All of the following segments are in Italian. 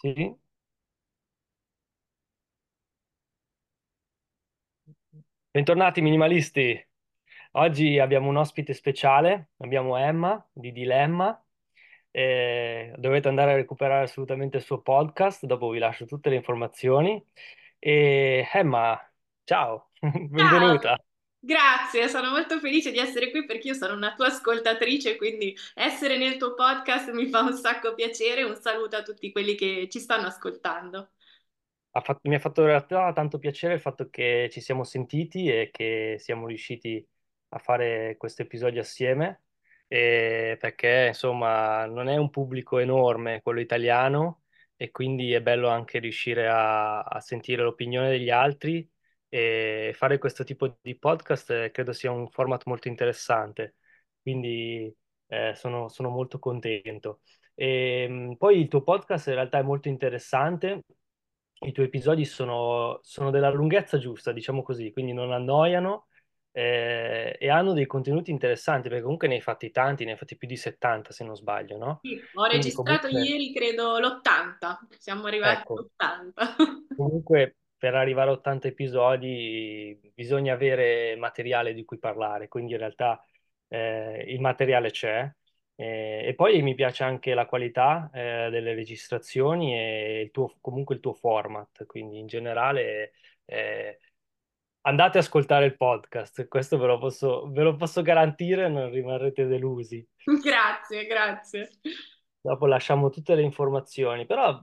Sì. Bentornati minimalisti. Oggi abbiamo un ospite speciale, abbiamo Emma di Dilemma. Eh, dovete andare a recuperare assolutamente il suo podcast, dopo vi lascio tutte le informazioni. E Emma, ciao, Ciao, benvenuta. Grazie, sono molto felice di essere qui perché io sono una tua ascoltatrice, quindi essere nel tuo podcast mi fa un sacco piacere. Un saluto a tutti quelli che ci stanno ascoltando. Ha fatto- mi ha fatto in realtà tanto piacere il fatto che ci siamo sentiti e che siamo riusciti a fare questo episodio assieme, perché insomma non è un pubblico enorme quello italiano e quindi è bello anche riuscire a, a sentire l'opinione degli altri e fare questo tipo di podcast eh, credo sia un format molto interessante, quindi eh, sono, sono molto contento. E, mh, poi il tuo podcast in realtà è molto interessante i tuoi episodi sono, sono della lunghezza giusta, diciamo così, quindi non annoiano eh, e hanno dei contenuti interessanti, perché comunque ne hai fatti tanti, ne hai fatti più di 70 se non sbaglio, no? Sì, ho registrato comunque, ieri, credo, l'80, siamo arrivati ecco, all'80. Comunque, per arrivare a 80 episodi bisogna avere materiale di cui parlare, quindi in realtà eh, il materiale c'è. Eh, e poi mi piace anche la qualità eh, delle registrazioni e il tuo, comunque il tuo format, quindi in generale eh, andate ad ascoltare il podcast, questo ve lo posso, ve lo posso garantire, non rimarrete delusi. Grazie, grazie. Dopo lasciamo tutte le informazioni, però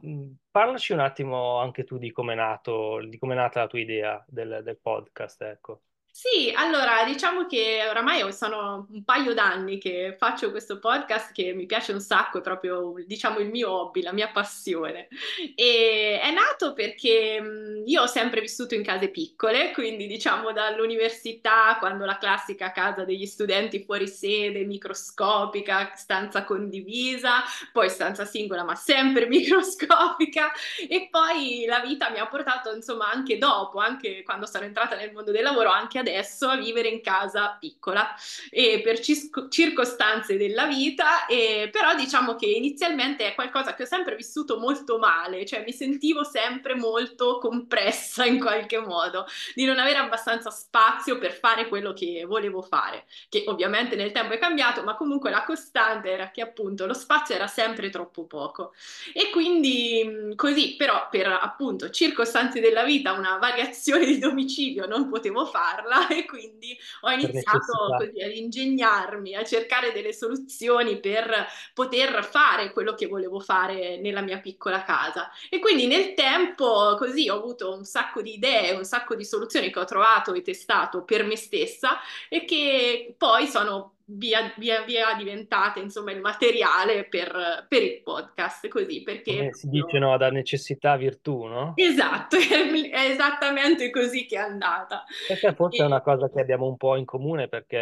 parlaci un attimo anche tu di come è nato, di come è nata la tua idea del, del podcast, ecco. Sì, allora diciamo che oramai sono un paio d'anni che faccio questo podcast che mi piace un sacco, è proprio diciamo il mio hobby, la mia passione. E è nato perché mh, io ho sempre vissuto in case piccole, quindi diciamo dall'università, quando la classica casa degli studenti fuori sede, microscopica, stanza condivisa, poi stanza singola ma sempre microscopica e poi la vita mi ha portato, insomma, anche dopo, anche quando sono entrata nel mondo del lavoro, anche adesso a vivere in casa piccola e per cis- circostanze della vita, e, però diciamo che inizialmente è qualcosa che ho sempre vissuto molto male, cioè mi sentivo sempre molto compressa in qualche modo, di non avere abbastanza spazio per fare quello che volevo fare, che ovviamente nel tempo è cambiato, ma comunque la costante era che appunto lo spazio era sempre troppo poco. E quindi così, però per appunto circostanze della vita, una variazione di domicilio non potevo farla e quindi ho iniziato così ad ingegnarmi, a cercare delle soluzioni per poter fare quello che volevo fare nella mia piccola casa. E quindi nel tempo così ho avuto un sacco di idee, un sacco di soluzioni che ho trovato e testato per me stessa e che poi sono via via, via diventate insomma il materiale per, per il podcast, così perché Come si dice, no, da necessità virtù, no? Esatto, è esattamente così che è andata. Questa forse è una E- cosa che abbiamo un po' in comune perché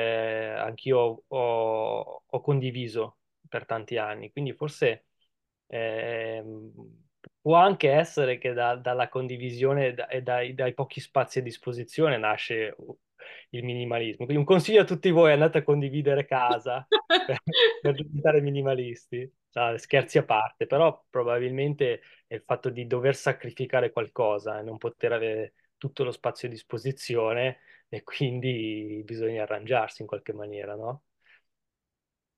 anch'io ho, ho condiviso per tanti anni, quindi forse ehm, può anche essere che da- dalla condivisione e e dai, dai pochi spazi a disposizione nasce il minimalismo. Quindi un consiglio a tutti voi, andate a condividere casa per, per diventare minimalisti. No, scherzi a parte, però probabilmente è il fatto di dover sacrificare qualcosa e non poter avere tutto lo spazio a disposizione e quindi bisogna arrangiarsi in qualche maniera, no?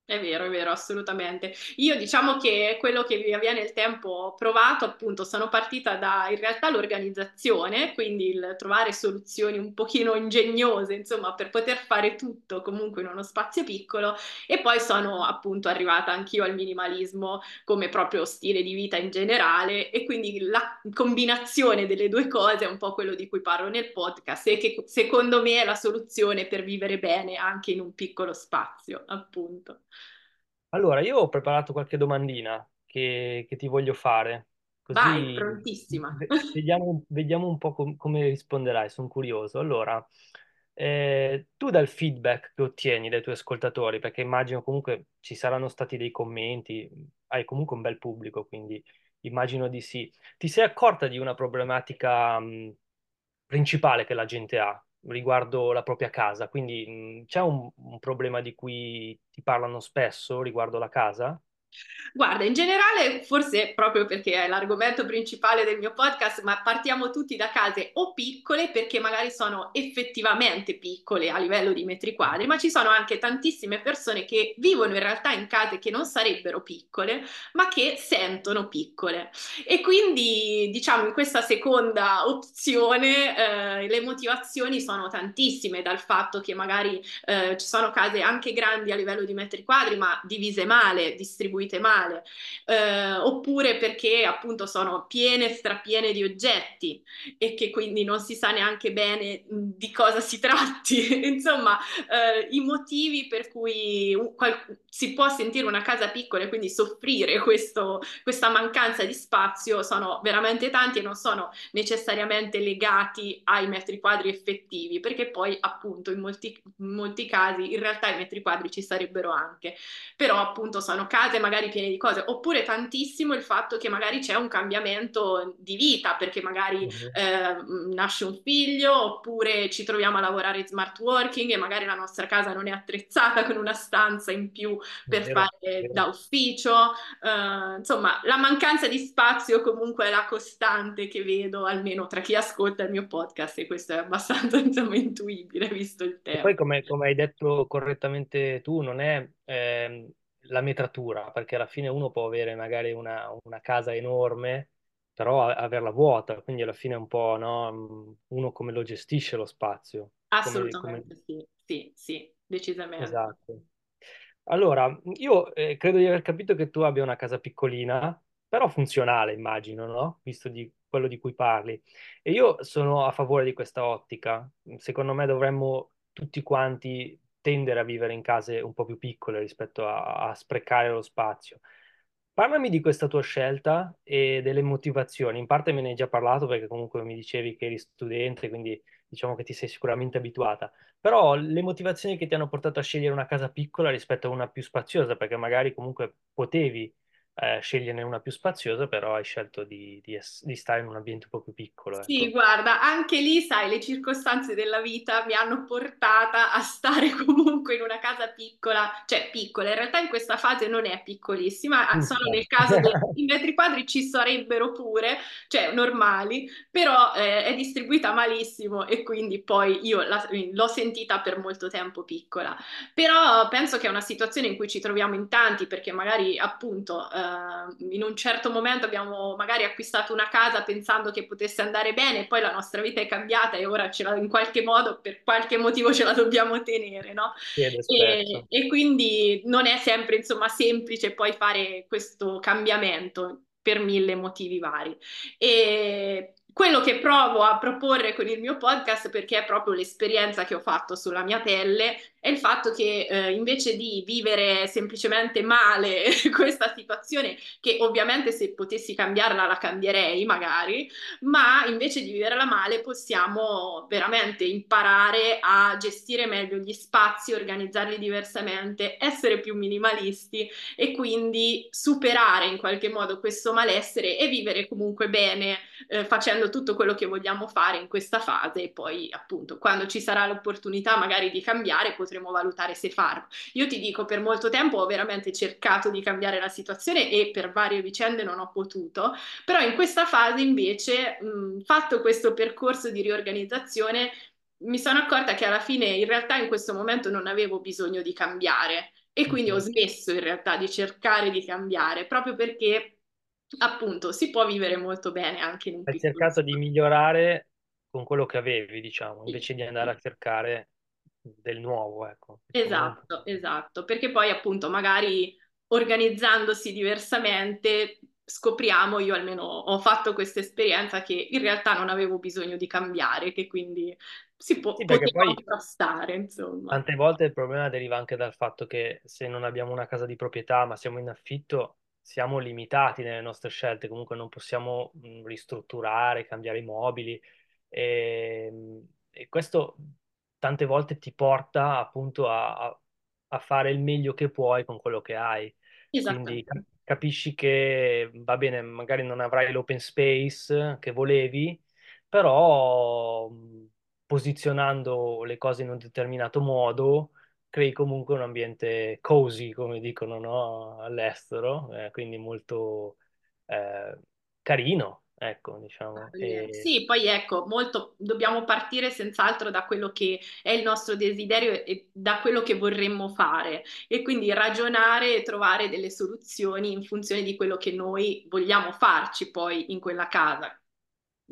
È vero, è vero, assolutamente. Io diciamo che quello che via via nel tempo ho provato, appunto, sono partita da in realtà l'organizzazione, quindi il trovare soluzioni un pochino ingegnose, insomma, per poter fare tutto comunque in uno spazio piccolo e poi sono appunto arrivata anch'io al minimalismo come proprio stile di vita in generale e quindi la combinazione delle due cose è un po' quello di cui parlo nel podcast e che secondo me è la soluzione per vivere bene anche in un piccolo spazio, appunto. Allora, io ho preparato qualche domandina che, che ti voglio fare, Vai, così prontissima. ve- vediamo, vediamo un po' com- come risponderai, sono curioso. Allora, eh, tu dal feedback che ottieni dai tuoi ascoltatori, perché immagino comunque ci saranno stati dei commenti, hai comunque un bel pubblico, quindi immagino di sì. Ti sei accorta di una problematica, mh, principale che la gente ha riguardo la propria casa? Quindi, mh, c'è un, un problema di cui ti parlano spesso riguardo la casa? Guarda, in generale, forse proprio perché è l'argomento principale del mio podcast, ma partiamo tutti da case o piccole perché magari sono effettivamente piccole a livello di metri quadri, ma ci sono anche tantissime persone che vivono in realtà in case che non sarebbero piccole, ma che sentono piccole. E quindi, diciamo, in questa seconda opzione, eh, le motivazioni sono tantissime, dal fatto che magari eh, ci sono case anche grandi a livello di metri quadri, ma divise male, distribuite male male, eh, oppure perché appunto sono piene, strapiene di oggetti e che quindi non si sa neanche bene di cosa si tratti. Insomma, eh, i motivi per cui si può sentire una casa piccola e quindi soffrire questo, questa mancanza di spazio sono veramente tanti e non sono necessariamente legati ai metri quadri effettivi, perché poi appunto in molti, in molti casi in realtà i metri quadri ci sarebbero anche, però appunto sono case magari piene di cose, oppure tantissimo il fatto che magari c'è un cambiamento di vita, perché magari Mhm. eh, nasce un figlio, oppure ci troviamo a lavorare in smart working e magari la nostra casa non è attrezzata con una stanza in più per Vero, fare vero. da ufficio. Eh, insomma, la mancanza di spazio comunque è la costante che vedo, almeno tra chi ascolta il mio podcast, e questo è abbastanza insomma, intuibile visto il E poi, tema. come, come hai detto correttamente tu, non è ehm, la metratura, perché alla fine uno può avere magari una, una casa enorme, però a- averla vuota, quindi alla fine è un po', no, mm, uno come lo gestisce lo spazio. Come, come- Assolutamente sì, sì, sì, decisamente. Esatto. Allora, io eh, credo di aver capito che tu abbia una casa piccolina, però funzionale, immagino, no? Visto di quello di cui parli. E io sono a favore di questa ottica. Secondo me dovremmo tutti quanti tendere a vivere in case un po' più piccole rispetto a, a sprecare lo spazio. Parlami di questa tua scelta e delle motivazioni. In parte me ne hai già parlato perché comunque mi dicevi che eri studente, quindi diciamo che ti sei sicuramente abituata. Però le motivazioni che ti hanno portato a scegliere una casa piccola rispetto a una più spaziosa, perché magari comunque potevi eh, sceglierne una più spaziosa, però hai scelto di, di di stare in un ambiente un po' più piccolo, Sì, ecco. guarda, anche lì, sai, le circostanze della vita mi hanno portata a stare comunque in una casa piccola, cioè piccola, in realtà in questa fase non è piccolissima, ah, solo nel caso dei metri quadri ci sarebbero pure, cioè normali, però eh, è distribuita malissimo e quindi poi io la- l'ho sentita per molto tempo piccola. Però penso che è una situazione in cui ci troviamo in tanti, perché magari appunto eh, in un certo momento abbiamo magari acquistato una casa pensando che potesse andare bene, poi la nostra vita è cambiata e ora ce la, in qualche modo, per qualche motivo ce la dobbiamo tenere, no? E, e quindi non è sempre, insomma, semplice poi fare questo cambiamento per mille motivi vari. E quello che provo a proporre con il mio podcast, perché è proprio l'esperienza che ho fatto sulla mia pelle, è il fatto che eh, invece di vivere semplicemente male questa situazione, che ovviamente se potessi cambiarla la cambierei magari, ma invece di viverla male possiamo veramente imparare a gestire meglio gli spazi, organizzarli diversamente, essere più minimalisti e quindi superare in qualche modo questo malessere e vivere comunque bene eh, facendo tutto quello che vogliamo fare in questa fase e poi appunto quando ci sarà l'opportunità magari di cambiare potremo valutare se farlo. Io ti dico, per molto tempo ho veramente cercato di cambiare la situazione e per varie vicende non ho potuto, però in questa fase invece, mh, fatto questo percorso di riorganizzazione, mi sono accorta che alla fine in realtà in questo momento non avevo bisogno di cambiare e quindi ho smesso in realtà di cercare di cambiare, proprio perché appunto si può vivere molto bene anche in un Hai piccolo cercato di migliorare con quello che avevi, diciamo, Sì, invece di andare sì. a cercare del nuovo, ecco. Esatto, esatto, perché poi appunto magari organizzandosi diversamente scopriamo, io almeno ho fatto questa esperienza che in realtà non avevo bisogno di cambiare, che quindi si può, Sì, perché poteva poi ancora stare, insomma. Tante volte il problema deriva anche dal fatto che se non abbiamo una casa di proprietà, ma siamo in affitto, siamo limitati nelle nostre scelte, comunque non possiamo mh, ristrutturare, cambiare i mobili e, e questo tante volte ti porta appunto a, a- fare il meglio che puoi con quello che hai. Quindi Esattamente. cap- capisci che va bene, magari non avrai l'open space che volevi, però posizionando le cose in un determinato modo crei comunque un ambiente cozy, come dicono, no? All'estero, eh, quindi molto eh, carino, ecco, diciamo. E... Sì, poi ecco, molto dobbiamo partire senz'altro da quello che è il nostro desiderio e da quello che vorremmo fare e quindi ragionare e trovare delle soluzioni in funzione di quello che noi vogliamo farci poi in quella casa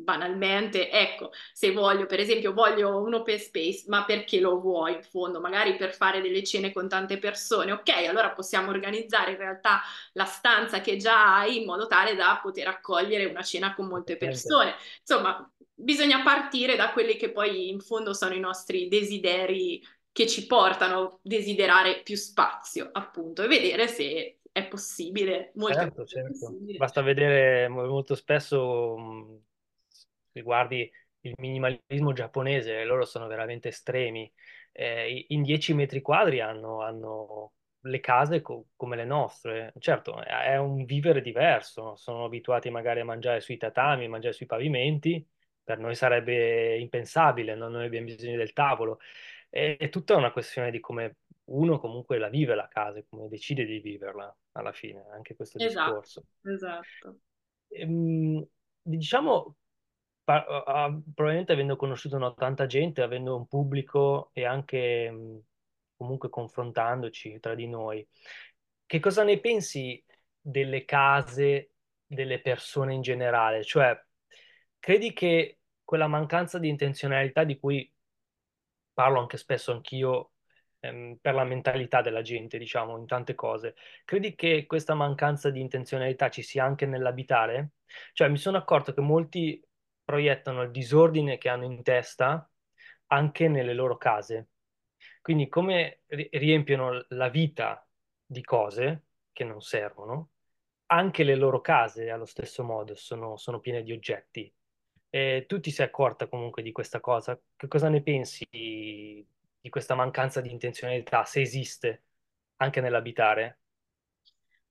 banalmente, ecco, se voglio, per esempio, voglio un open space, ma perché lo vuoi in fondo? Magari per fare delle cene con tante persone, ok, allora possiamo organizzare in realtà la stanza che già hai in modo tale da poter accogliere una cena con molte persone. Insomma, bisogna partire da quelli che poi in fondo sono i nostri desideri che ci portano a desiderare più spazio, appunto, e vedere se è possibile, molto certo, certo. Possibile. Basta vedere molto spesso se guardi il minimalismo giapponese, loro sono veramente estremi. Eh, in 10 metri quadri hanno, hanno le case co- come le nostre. Certo, è un vivere diverso, sono abituati magari a mangiare sui tatami, a mangiare sui pavimenti, per noi sarebbe impensabile, no? noi abbiamo bisogno del tavolo. È, è tutta una questione di come uno comunque la vive la casa, come decide di viverla alla fine, anche questo esatto, discorso. Esatto. Ehm, diciamo uh, probabilmente avendo conosciuto no, tanta gente, avendo un pubblico e anche mh, comunque confrontandoci tra di noi, che cosa ne pensi delle case, delle persone in generale? Cioè, credi che quella mancanza di intenzionalità di cui parlo anche spesso anch'io ehm, per la mentalità della gente, diciamo, in tante cose. Credi che questa mancanza di intenzionalità ci sia anche nell'abitare? Cioè, mi sono accorto che molti proiettano il disordine che hanno in testa anche nelle loro case. Quindi come riempiono la vita di cose che non servono, anche le loro case allo stesso modo sono, sono piene di oggetti. E tu ti sei accorta comunque di questa cosa? Che cosa ne pensi di questa mancanza di intenzionalità, se esiste, anche nell'abitare?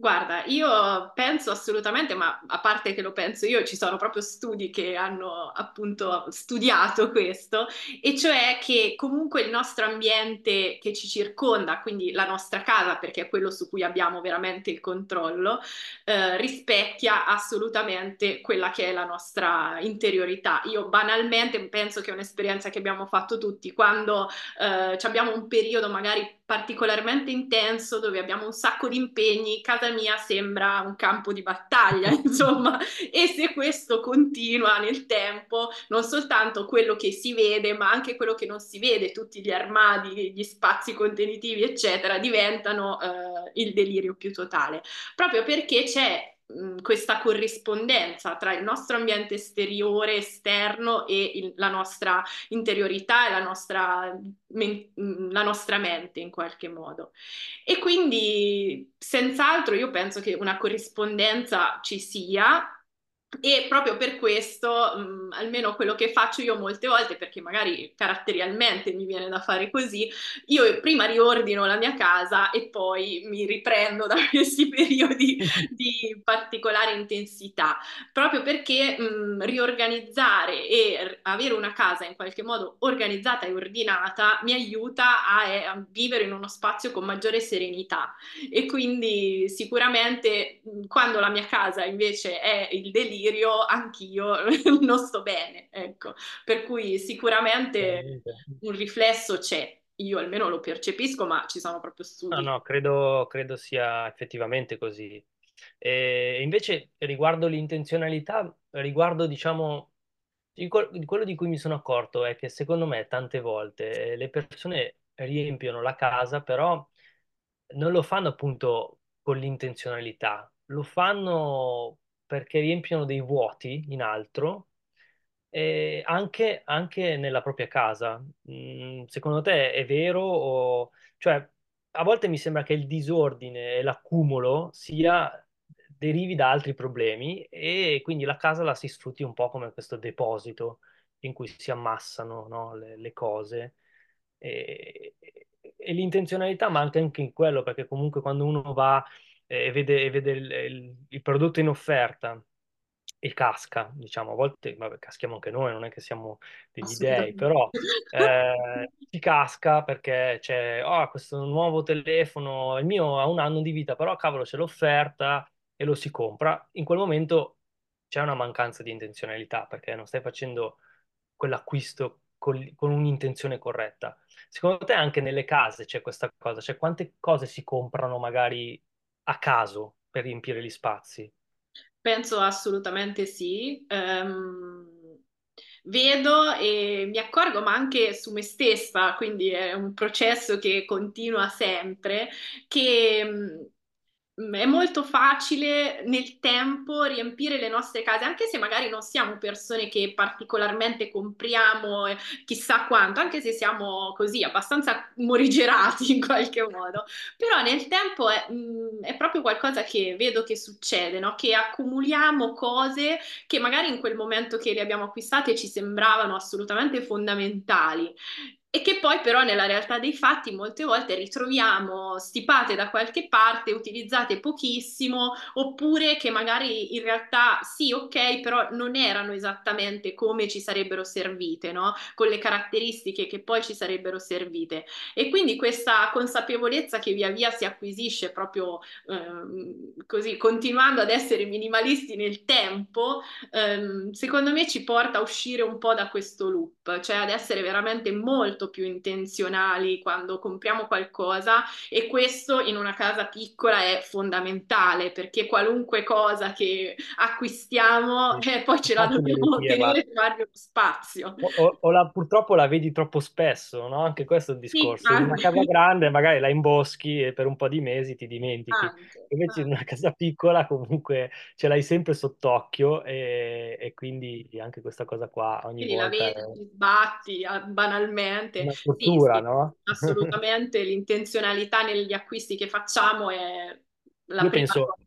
Guarda, io penso assolutamente, ma a parte che lo penso io, ci sono proprio studi che hanno appunto studiato questo, e cioè che comunque il nostro ambiente che ci circonda, quindi la nostra casa, perché è quello su cui abbiamo veramente il controllo, eh, rispecchia assolutamente quella che è la nostra interiorità. Io banalmente penso che è un'esperienza che abbiamo fatto tutti, quando eh, abbiamo un periodo magari particolarmente intenso dove abbiamo un sacco di impegni, casa mia sembra un campo di battaglia, insomma, e se questo continua nel tempo, non soltanto quello che si vede, ma anche quello che non si vede, tutti gli armadi, gli spazi contenitivi, eccetera, diventano eh, il delirio più totale, proprio perché c'è questa corrispondenza tra il nostro ambiente esteriore, esterno e il, la nostra interiorità e la nostra, men- la nostra mente in qualche modo. E quindi senz'altro io penso che una corrispondenza ci sia e proprio per questo, mh, almeno quello che faccio io molte volte, perché magari caratterialmente mi viene da fare così, io prima riordino la mia casa e poi mi riprendo da questi periodi di particolare intensità, proprio perché mh, riorganizzare e avere una casa in qualche modo organizzata e ordinata mi aiuta a, eh, a vivere in uno spazio con maggiore serenità. E quindi sicuramente mh, quando la mia casa invece è il delirio, delirio, anch'io non sto bene, ecco. Per cui sicuramente un riflesso c'è. Io almeno lo percepisco, ma ci sono proprio studi. No, no, credo, credo sia effettivamente così. E invece riguardo l'intenzionalità, riguardo diciamo di quello di cui mi sono accorto è che secondo me tante volte le persone riempiono la casa, però non lo fanno appunto con l'intenzionalità, lo fanno perché riempiono dei vuoti in altro, anche, anche, nella propria casa. Mm, secondo te è vero? O... Cioè, a volte mi sembra che il disordine e l'accumulo sia derivi da altri problemi e quindi la casa la si sfrutti un po' come questo deposito in cui si ammassano no, le, le, cose. E, e l'intenzionalità manca anche in quello, perché comunque quando uno va e vede, vede il, il, il, prodotto in offerta e casca, diciamo, a volte, vabbè, caschiamo anche noi, non è che siamo degli dei, però eh, si casca perché c'è, oh, questo nuovo telefono, il mio ha un anno di vita, però cavolo c'è l'offerta e lo si compra. In quel momento c'è una mancanza di intenzionalità perché non stai facendo quell'acquisto con, con un'intenzione corretta. Secondo te anche nelle case c'è questa cosa? Cioè quante cose si comprano magari a caso per riempire gli spazi? Penso assolutamente sì. Ehm, vedo e mi accorgo, ma anche su me stessa, quindi è un processo che continua sempre, che mh, è molto facile nel tempo riempire le nostre case, anche se magari non siamo persone che particolarmente compriamo chissà quanto, anche se siamo così abbastanza morigerati in qualche modo. Però nel tempo è, è proprio qualcosa che vedo che succede, no? Che accumuliamo cose che magari in quel momento che le abbiamo acquistate ci sembravano assolutamente fondamentali. E che poi però nella realtà dei fatti molte volte ritroviamo stipate da qualche parte, utilizzate pochissimo, oppure che magari in realtà sì, ok, però non erano esattamente come ci sarebbero servite, no? Con le caratteristiche che poi ci sarebbero servite. E quindi questa consapevolezza che via via si acquisisce proprio ehm, così, continuando ad essere minimalisti nel tempo, ehm, secondo me ci porta a uscire un po' da questo loop, cioè ad essere veramente molto più intenzionali quando compriamo qualcosa e questo in una casa piccola è fondamentale perché qualunque cosa che acquistiamo Sì. eh, poi ce la dobbiamo tenere e dargli uno spazio. O, o- la- purtroppo la vedi troppo spesso, no? Anche questo è il Sì, discorso. In una casa grande magari la imboschi e per un po' di mesi ti dimentichi. anche, Invece in anche. una casa piccola comunque ce l'hai sempre sott'occhio e, e quindi anche questa cosa qua ogni Quindi la volta è vedi, ti sbatti ah, banalmente. una Sì, no? assolutamente l'intenzionalità negli acquisti che facciamo è la Io penso, cosa.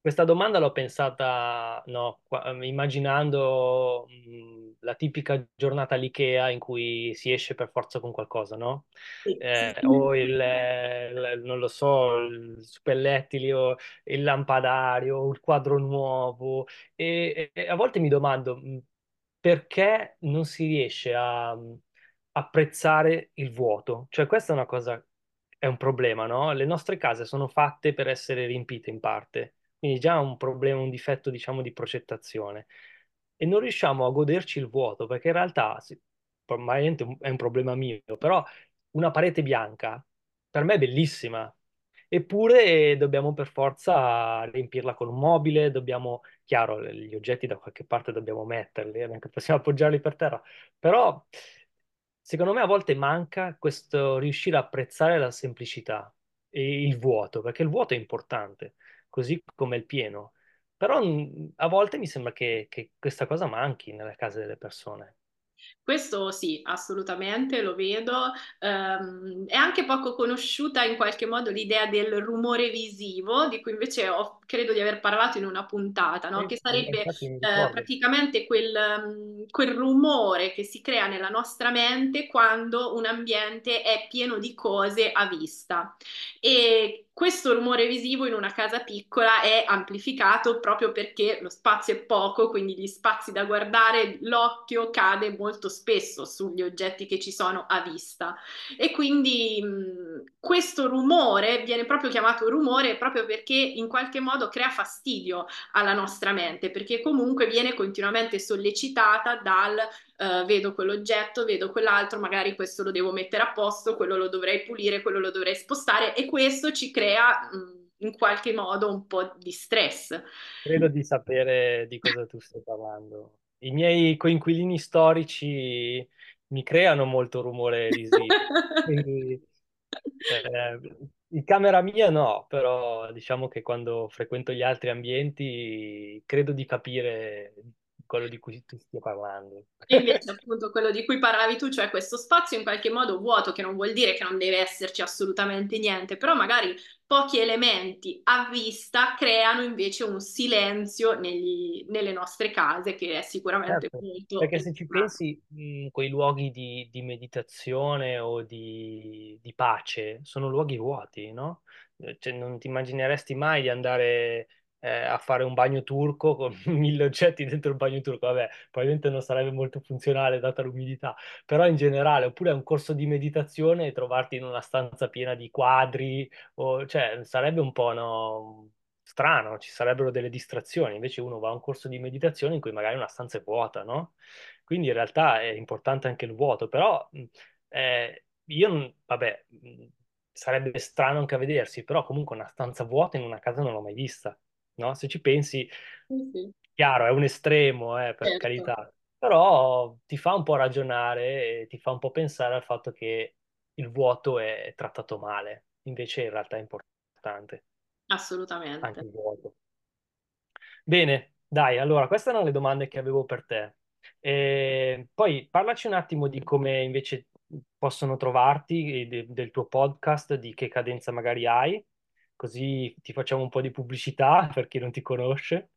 questa domanda l'ho pensata, no, qua- immaginando mh, la tipica giornata all'IKEA in cui si esce per forza con qualcosa, no? Sì. Eh, o il, il- non lo so, il suppellettili o il lampadario, o il quadro nuovo. E, e a volte mi domando mh, perché non si riesce a mh, apprezzare il vuoto. Cioè, questa è una cosa è un problema, no? Le nostre case sono fatte per essere riempite in parte, quindi già è un problema, un difetto, diciamo, di progettazione. E non riusciamo a goderci il vuoto, perché in realtà, sì, probabilmente è un problema mio, però una parete bianca per me è bellissima. Eppure dobbiamo per forza riempirla con un mobile, dobbiamo, chiaro, gli oggetti da qualche parte dobbiamo metterli, non è che possiamo appoggiarli per terra, però secondo me a volte manca questo riuscire a apprezzare la semplicità e il vuoto, perché il vuoto è importante, così come il pieno. Però mh, a volte mi sembra che, che questa cosa manchi nelle case delle persone. Questo sì, assolutamente, lo vedo. Ehm, è anche poco conosciuta in qualche modo l'idea del rumore visivo, di cui invece ho- credo di aver parlato in una puntata, no? Che sarebbe eh, praticamente quel, mm, quel rumore che si crea nella nostra mente quando un ambiente è pieno di cose a vista. E questo rumore visivo in una casa piccola è amplificato proprio perché lo spazio è poco, quindi gli spazi da guardare, l'occhio cade molto spesso sugli oggetti che ci sono a vista. E quindi mh, questo rumore viene proprio chiamato rumore proprio perché in qualche modo crea fastidio alla nostra mente, perché comunque viene continuamente sollecitata dal eh, vedo quell'oggetto, vedo quell'altro, magari questo lo devo mettere a posto, quello lo dovrei pulire, quello lo dovrei spostare e questo ci crea mh, in qualche modo un po' di stress. Credo di sapere di cosa tu stai parlando. I miei coinquilini storici mi creano molto rumore visivo, quindi eh, in camera mia no, però diciamo che quando frequento gli altri ambienti credo di capire quello di cui tu stia parlando. E invece appunto quello di cui parlavi tu, cioè questo spazio in qualche modo vuoto, che non vuol dire che non deve esserci assolutamente niente, però magari pochi elementi a vista creano invece un silenzio negli- nelle nostre case che è sicuramente Certo, molto perché se ci pensi, mh, quei luoghi di, di meditazione o di, di pace sono luoghi vuoti, no? Eh, Cioè, non ti immagineresti mai di andare eh, a fare un bagno turco con mille oggetti dentro il bagno turco. Vabbè, probabilmente non sarebbe molto funzionale data l'umidità, però in generale, oppure un corso di meditazione e trovarti in una stanza piena di quadri, o, cioè sarebbe un po' no, strano, ci sarebbero delle distrazioni, invece uno va a un corso di meditazione in cui magari una stanza è vuota, no? Quindi in realtà è importante anche il vuoto, però eh, io, vabbè, sarebbe strano anche a vedersi, però comunque una stanza vuota in una casa non l'ho mai vista, no? Se ci pensi, Sì, chiaro, è un estremo, eh, per certo, carità, però ti fa un po' ragionare e ti fa un po' pensare al fatto che il vuoto è trattato male, invece in realtà è importante anche assolutamente. il vuoto. Bene, dai, allora queste erano le domande che avevo per te. E poi parlaci un attimo di come invece possono trovarti, e de- del tuo podcast, di che cadenza magari hai, così ti facciamo un po' di pubblicità per chi non ti conosce.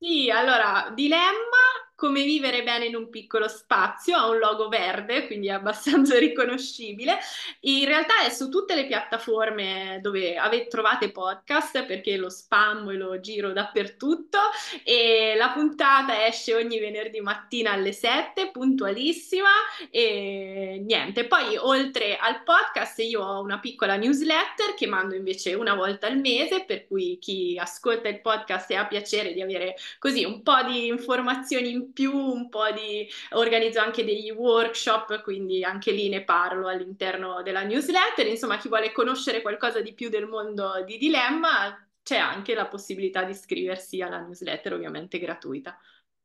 Sì, allora, dilemma, come vivere bene in un piccolo spazio, ha un logo verde, quindi è abbastanza riconoscibile. In realtà è su tutte le piattaforme dove ave- trovate podcast, perché lo spam e lo giro dappertutto, e la puntata esce ogni venerdì mattina alle 7, puntualissima, e niente. Poi, oltre al podcast, io ho una piccola newsletter che mando invece una volta al mese, per cui chi ascolta il podcast e ha piacere di avere così un po' di informazioni in più, un po' di organizzo anche degli workshop, quindi anche lì ne parlo all'interno della newsletter. Insomma, chi vuole conoscere qualcosa di più del mondo di Dilemma, c'è anche la possibilità di iscriversi alla newsletter, ovviamente gratuita.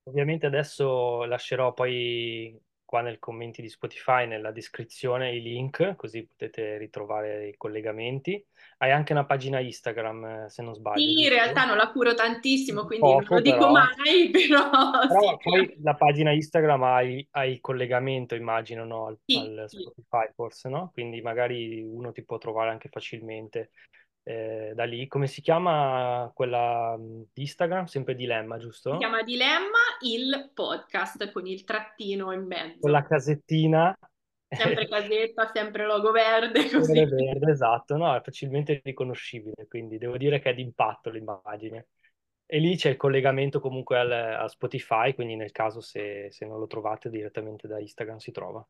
Ovviamente adesso lascerò poi qua nei commenti di Spotify, nella descrizione, i link, così potete ritrovare i collegamenti. Hai anche una pagina Instagram, eh, se non sbaglio, Sì, in realtà non la curo tantissimo, quindi non lo Poco, dico però. mai, però sì, Però poi la pagina Instagram ha il, ha il collegamento, immagino, no? Al, sì, al sì. Spotify forse, no? Quindi magari uno ti può trovare anche facilmente eh, da lì. Come si chiama quella mh, di Instagram? Sempre Dilemma, Si giusto? chiama Dilemma il podcast con il trattino in Con mezzo. la casettina. Sempre casetta, sempre logo verde, Verde, così. verde, esatto, no, è facilmente riconoscibile, quindi devo dire che è d'impatto l'immagine. E lì c'è il collegamento comunque al, a Spotify, quindi nel caso se, se non lo trovate direttamente da Instagram si trova.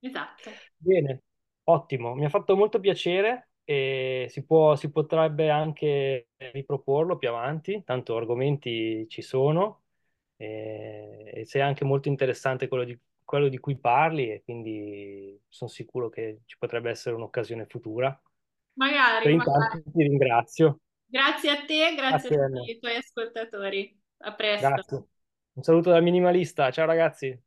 Esatto. Bene, ottimo, mi ha fatto molto piacere e si può, si potrebbe anche riproporlo più avanti, tanto argomenti ci sono e, e sei anche molto interessante quello di, quello di cui parli e quindi sono sicuro che ci potrebbe essere un'occasione futura. Per Magari, intanto magari. ti ringrazio. Grazie a te, grazie a Grazie, tutti Anna. i tuoi ascoltatori. A presto. Grazie. Un saluto dal minimalista. Ciao ragazzi.